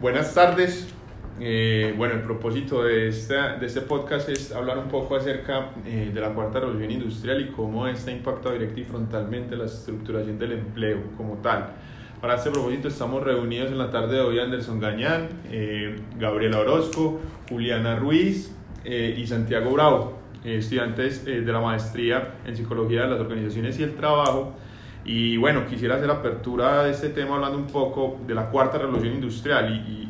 Buenas tardes. Eh, bueno, el propósito de, esta, de este podcast es hablar un poco acerca eh, de la cuarta revolución industrial y cómo esta impacta directa y frontalmente la estructuración del empleo como tal. Para este propósito estamos reunidos en la tarde de hoy Anderson Gañán, eh, Gabriela Orozco, Juliana Ruiz y Santiago Bravo, estudiantes de la maestría en Psicología de las Organizaciones y el Trabajo y bueno, quisiera hacer apertura de este tema hablando un poco de la cuarta revolución industrial y,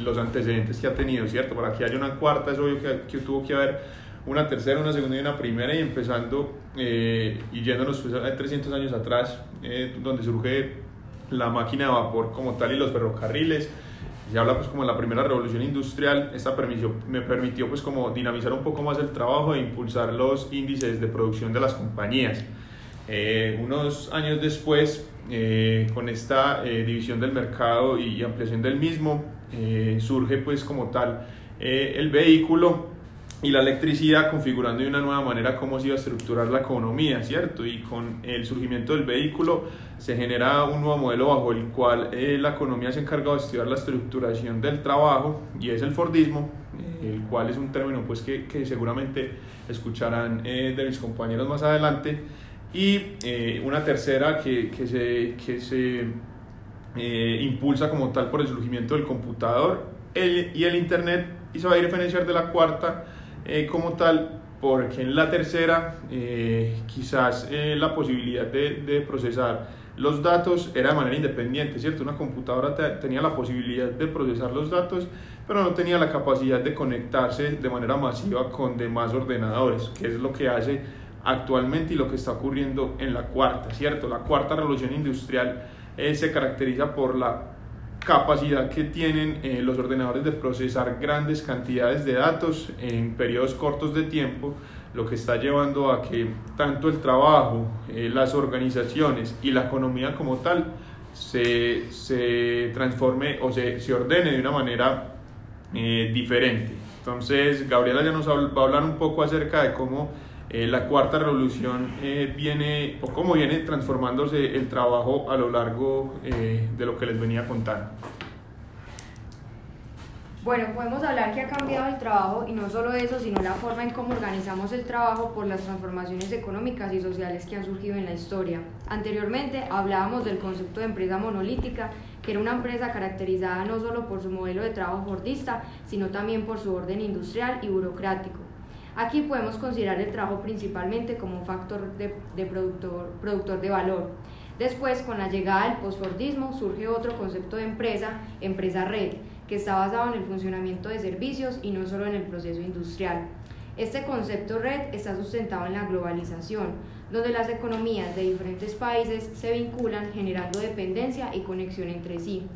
los antecedentes que ha tenido, ¿cierto? Para que haya una cuarta es obvio que, que tuvo que haber una tercera, una segunda y una primera y empezando eh, y yéndonos pues, a 300 años atrás, eh, donde surge la máquina de vapor como tal y los ferrocarriles. Se habla pues como de la primera revolución industrial, esta permitió, me permitió pues como dinamizar un poco más el trabajo e impulsar los índices de producción de las compañías. Eh, unos años después, eh, con esta eh, división del mercado y ampliación del mismo, surge pues como tal el vehículo y la electricidad configurando de una nueva manera cómo se iba a estructurar la economía, ¿cierto? Y con el surgimiento del vehículo se genera un nuevo modelo bajo el cual la economía se ha encargado de estudiar la estructuración del trabajo y es el Fordismo, el cual es un término pues que, que seguramente escucharán de mis compañeros más adelante y eh, una tercera que, que se, que se eh, impulsa como tal por el surgimiento del computador y el Internet y se va a diferenciar de la cuarta eh, como tal porque en la tercera quizás la posibilidad de, de, procesar los datos era de manera independiente, ¿cierto? Una computadora tenía la posibilidad de procesar los datos, pero no tenía la capacidad de conectarse de manera masiva con demás ordenadores, que es lo que hace actualmente y lo que está ocurriendo en la cuarta, ¿cierto? La cuarta revolución industrial eh, se caracteriza por la capacidad que tienen eh, los ordenadores de procesar grandes cantidades de datos en periodos cortos de tiempo, lo que está llevando a que tanto el trabajo, eh, las organizaciones y la economía como tal se, se transforme o se, se, ordene de una manera diferente. Entonces, Gabriela ya nos va a hablar un poco acerca de cómo eh, la cuarta revolución eh, viene, o cómo viene transformándose el trabajo a lo largo eh, de lo que les venía contando. Bueno, podemos hablar que ha cambiado el trabajo y no solo eso, sino la forma en cómo organizamos el trabajo por las transformaciones económicas y sociales que han surgido en la historia. Anteriormente hablábamos del concepto de empresa monolítica, que era una empresa caracterizada no solo por su modelo de trabajo fordista, sino también por su orden industrial y burocrático. Aquí podemos considerar el trabajo principalmente como un factor de, productor, productor de valor. Después, con la llegada del postfordismo, surge otro concepto de empresa, empresa red, que está basado en el funcionamiento de servicios y no solo en el proceso industrial. Este concepto red está sustentado en la globalización, donde las economías de diferentes países se vinculan generando dependencia y conexión entre sí.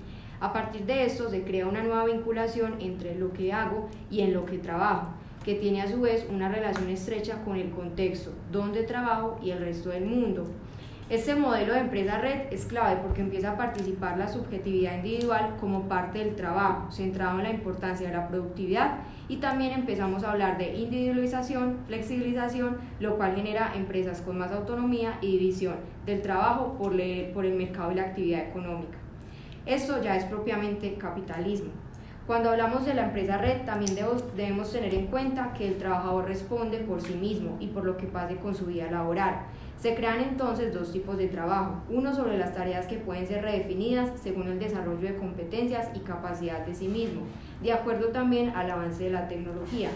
A partir de esto se crea una nueva vinculación entre lo que hago y en lo que trabajo que tiene a su vez una relación estrecha con el contexto, donde trabajo y el resto del mundo. Este modelo de empresa red es clave porque empieza a participar la subjetividad individual como parte del trabajo, centrado en la importancia de la productividad y también empezamos a hablar de individualización, flexibilización, lo cual genera empresas con más autonomía y división del trabajo por el mercado y la actividad económica. Esto ya es propiamente capitalismo. Cuando hablamos de la empresa red, también debemos tener en cuenta que el trabajador responde por sí mismo y por lo que pase con su vida laboral. Se crean entonces dos tipos de trabajo, uno sobre las tareas que pueden ser redefinidas según el desarrollo de competencias y capacidad de sí mismo, de acuerdo también al avance de la tecnología,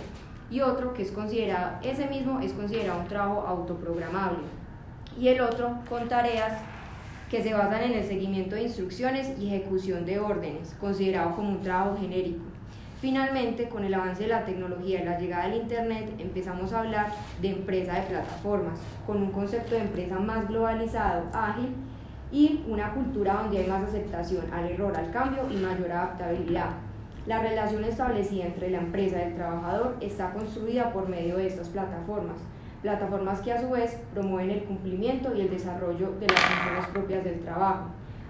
y otro que es considerado, ese mismo es considerado un trabajo autoprogramable, y el otro con tareas que se basan en el seguimiento de instrucciones y ejecución de órdenes, considerado como un trabajo genérico. Finalmente, con el avance de la tecnología y la llegada del Internet, empezamos a hablar de empresa de plataformas, con un concepto de empresa más globalizado, ágil y una cultura donde hay más aceptación al error, al cambio y mayor adaptabilidad. La relación establecida entre la empresa y el trabajador está construida por medio de estas plataformas, plataformas que a su vez promueven el cumplimiento y el desarrollo de las funciones propias del trabajo.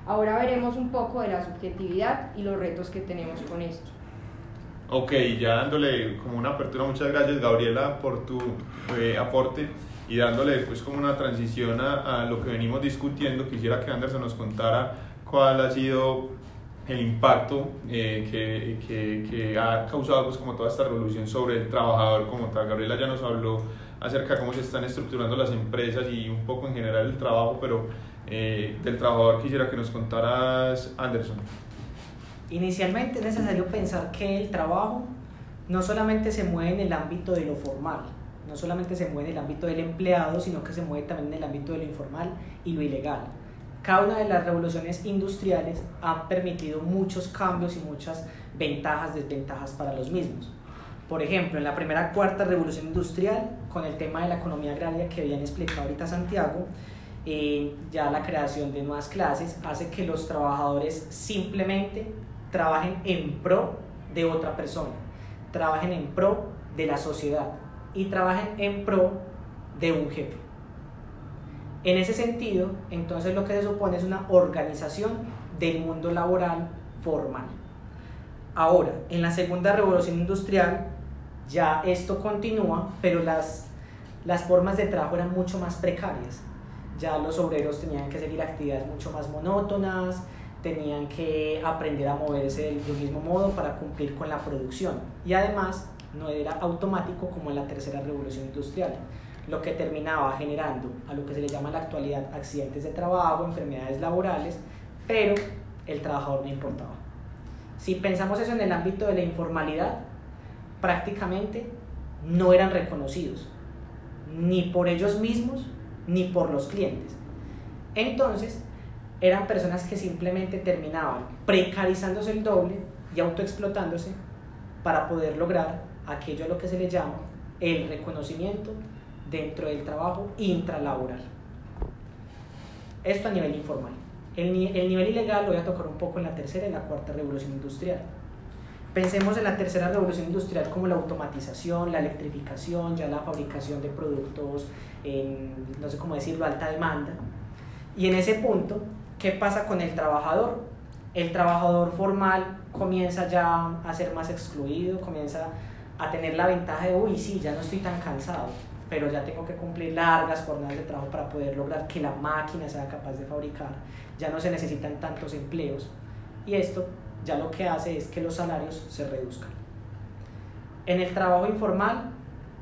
Ahora veremos un poco de la subjetividad y los retos que tenemos con esto. Ok, ya dándole como una apertura, muchas gracias Gabriela por tu eh, aporte y dándole después como una transición a, a, lo que venimos discutiendo, quisiera que Anderson nos contara cuál ha sido el impacto eh, que, que, que, ha causado pues, como toda esta revolución sobre el trabajador como tal. Gabriela ya nos habló acerca de cómo se están estructurando las empresas y un poco en general el trabajo, pero eh, del trabajador quisiera que nos contaras, Anderson. Inicialmente es necesario pensar que el trabajo no solamente se mueve en el ámbito de lo formal, no solamente se mueve en el ámbito del empleado, sino que se mueve también en el ámbito de lo informal y lo ilegal. Cada una de las revoluciones industriales ha permitido muchos cambios y muchas ventajas, desventajas para los mismos. Por ejemplo, en la primera cuarta revolución industrial, con el tema de la economía agraria que habían explicado ahorita Santiago, eh, ya la creación de nuevas clases hace que los trabajadores simplemente trabajen en pro de otra persona, trabajen en pro de la sociedad y trabajen en pro de un jefe. En ese sentido, entonces lo que se supone es una organización del mundo laboral formal. Ahora, en la segunda revolución industrial, ya esto continúa, pero las, las formas de trabajo eran mucho más precarias. Ya los obreros tenían que seguir actividades mucho más monótonas, tenían que aprender a moverse del mismo modo para cumplir con la producción. Y además, no era automático como en la tercera revolución industrial, lo que terminaba generando a lo que se le llama en la actualidad accidentes de trabajo, enfermedades laborales, pero el trabajador no importaba. Si pensamos eso en el ámbito de la informalidad, prácticamente no eran reconocidos, ni por ellos mismos, ni por los clientes. Entonces, eran personas que simplemente terminaban precarizándose el doble y autoexplotándose para poder lograr aquello a lo que se le llama el reconocimiento dentro del trabajo intralaboral. Esto a nivel informal. El, el, nivel ilegal lo voy a tocar un poco en la tercera y la cuarta revolución industrial. Pensemos en la tercera revolución industrial como la automatización, la electrificación, ya la fabricación de productos en, no sé cómo decirlo, alta demanda. Y en ese punto, ¿qué pasa con el trabajador? El trabajador formal comienza ya a ser más excluido, comienza a tener la ventaja de, uy, sí, ya no estoy tan cansado, pero ya tengo que cumplir largas jornadas de trabajo para poder lograr que la máquina sea capaz de fabricar, ya no se necesitan tantos empleos y esto ya lo que hace es que los salarios se reduzcan. En el trabajo informal,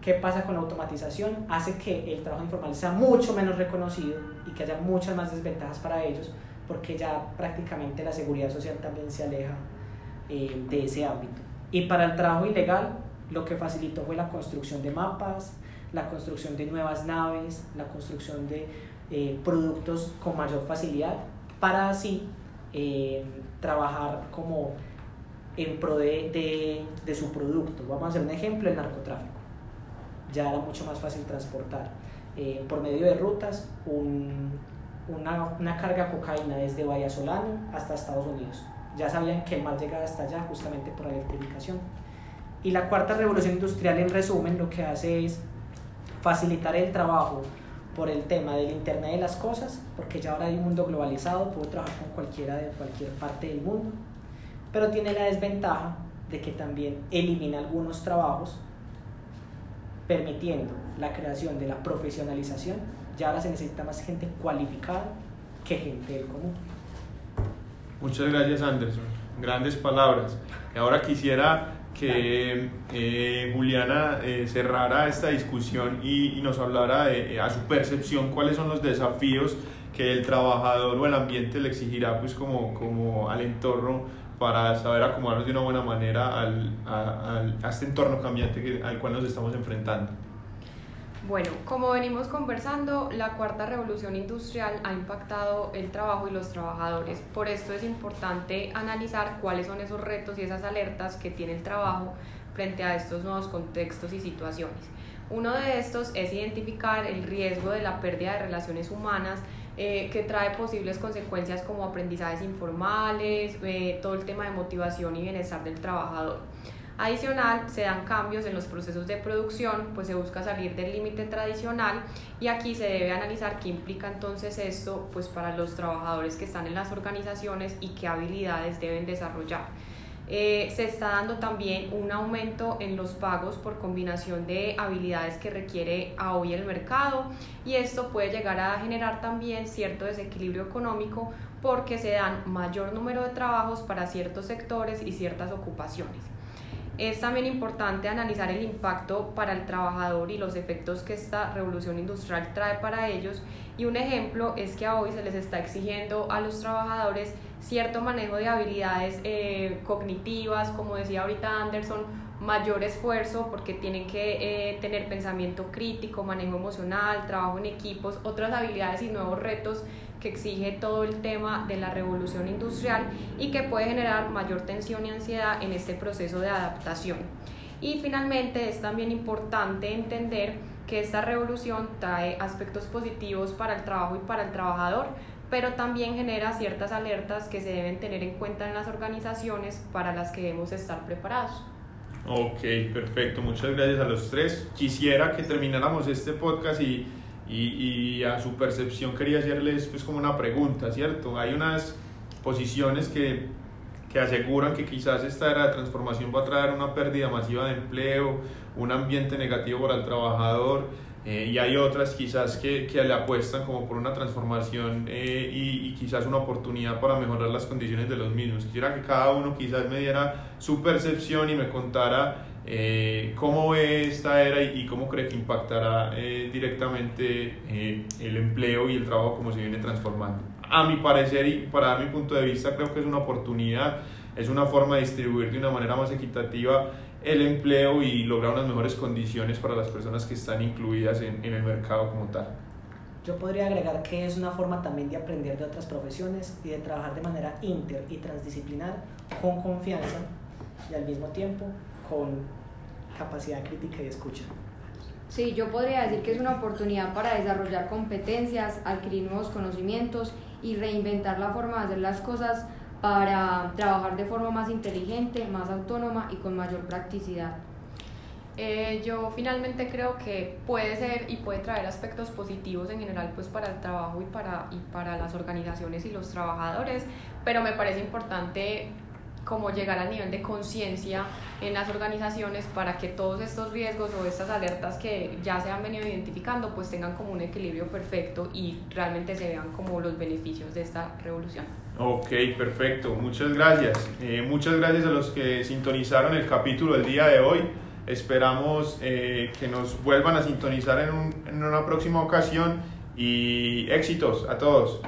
¿qué pasa con la automatización? Hace que el trabajo informal sea mucho menos reconocido y que haya muchas más desventajas para ellos porque ya prácticamente la seguridad social también se aleja eh, de ese ámbito. Y para el trabajo ilegal, lo que facilitó fue la construcción de mapas, la construcción de nuevas naves, la construcción de eh, productos con mayor facilidad, para así eh, trabajar como en pro de, de, su producto. Vamos a hacer un ejemplo, el narcotráfico. Ya era mucho más fácil transportar eh, por medio de rutas una, una carga de cocaína desde Vallasolano hasta Estados Unidos. Ya sabían que el mar llegaba hasta allá justamente por la electrificación. Y la cuarta revolución industrial, en resumen, lo que hace es facilitar el trabajo por el tema del Internet de las cosas, porque ya ahora hay un mundo globalizado, puedo trabajar con cualquiera de cualquier parte del mundo, pero tiene la desventaja de que también elimina algunos trabajos, permitiendo la creación de la profesionalización. Ya ahora se necesita más gente cualificada que gente del común. Muchas gracias Anderson, grandes palabras. Y ahora quisiera que eh, Juliana eh, cerrara esta discusión y, nos hablara de, eh, a su percepción cuáles son los desafíos que el trabajador o el ambiente le exigirá pues como, como al entorno para saber acomodarnos de una buena manera al, a, a este entorno cambiante al cual nos estamos enfrentando. Bueno, como venimos conversando, la cuarta revolución industrial ha impactado el trabajo y los trabajadores. Por esto es importante analizar cuáles son esos retos y esas alertas que tiene el trabajo frente a estos nuevos contextos y situaciones. Uno de estos es identificar el riesgo de la pérdida de relaciones humanas eh, que trae posibles consecuencias como aprendizajes informales, eh, todo el tema de motivación y bienestar del trabajador. Adicional, se dan cambios en los procesos de producción, pues se busca salir del límite tradicional y aquí se debe analizar qué implica entonces esto pues para los trabajadores que están en las organizaciones y qué habilidades deben desarrollar. Eh, se está dando también un aumento en los pagos por combinación de habilidades que requiere a hoy el mercado y esto puede llegar a generar también cierto desequilibrio económico porque se dan mayor número de trabajos para ciertos sectores y ciertas ocupaciones. Es también importante analizar el impacto para el trabajador y los efectos que esta revolución industrial trae para ellos. Y un ejemplo es que hoy se les está exigiendo a los trabajadores cierto manejo de habilidades eh, cognitivas, como decía ahorita Anderson, mayor esfuerzo porque tienen que eh, tener pensamiento crítico, manejo emocional, trabajo en equipos, otras habilidades y nuevos retos que exige todo el tema de la revolución industrial y que puede generar mayor tensión y ansiedad en este proceso de adaptación. Y finalmente es también importante entender que esta revolución trae aspectos positivos para el trabajo y para el trabajador, pero también genera ciertas alertas que se deben tener en cuenta en las organizaciones para las que debemos estar preparados. Ok, perfecto. Muchas gracias a los tres. Quisiera que termináramos este podcast y y, y, a su percepción quería hacerles pues como una pregunta, ¿cierto? Hay unas posiciones que, que aseguran que quizás esta era de transformación va a traer una pérdida masiva de empleo, un ambiente negativo para el trabajador, eh, y hay otras quizás que, que, le apuestan como por una transformación eh, y, y, quizás una oportunidad para mejorar las condiciones de los mismos. Quisiera que cada uno quizás me diera su percepción y me contara eh, ¿Cómo ve esta era y, cómo cree que impactará eh, directamente eh, el empleo y el trabajo como se viene transformando? A mi parecer y para mi punto de vista creo que es una oportunidad, es una forma de distribuir de una manera más equitativa el empleo y lograr unas mejores condiciones para las personas que están incluidas en, en el mercado como tal. Yo podría agregar que es una forma también de aprender de otras profesiones y de trabajar de manera inter y transdisciplinar con confianza y al mismo tiempo con capacidad crítica y escucha. Sí, yo podría decir que es una oportunidad para desarrollar competencias, adquirir nuevos conocimientos y reinventar la forma de hacer las cosas para trabajar de forma más inteligente, más autónoma y con mayor practicidad. Eh, yo finalmente creo que puede ser y puede traer aspectos positivos en general pues para el trabajo y para, y para las organizaciones y los trabajadores, pero me parece importante como llegar al nivel de conciencia en las organizaciones para que todos estos riesgos o estas alertas que ya se han venido identificando pues tengan como un equilibrio perfecto y realmente se vean como los beneficios de esta revolución. Ok, perfecto, muchas gracias. Eh, muchas gracias a los que sintonizaron el capítulo del día de hoy. Esperamos eh, que nos vuelvan a sintonizar en, un, en una próxima ocasión y éxitos a todos.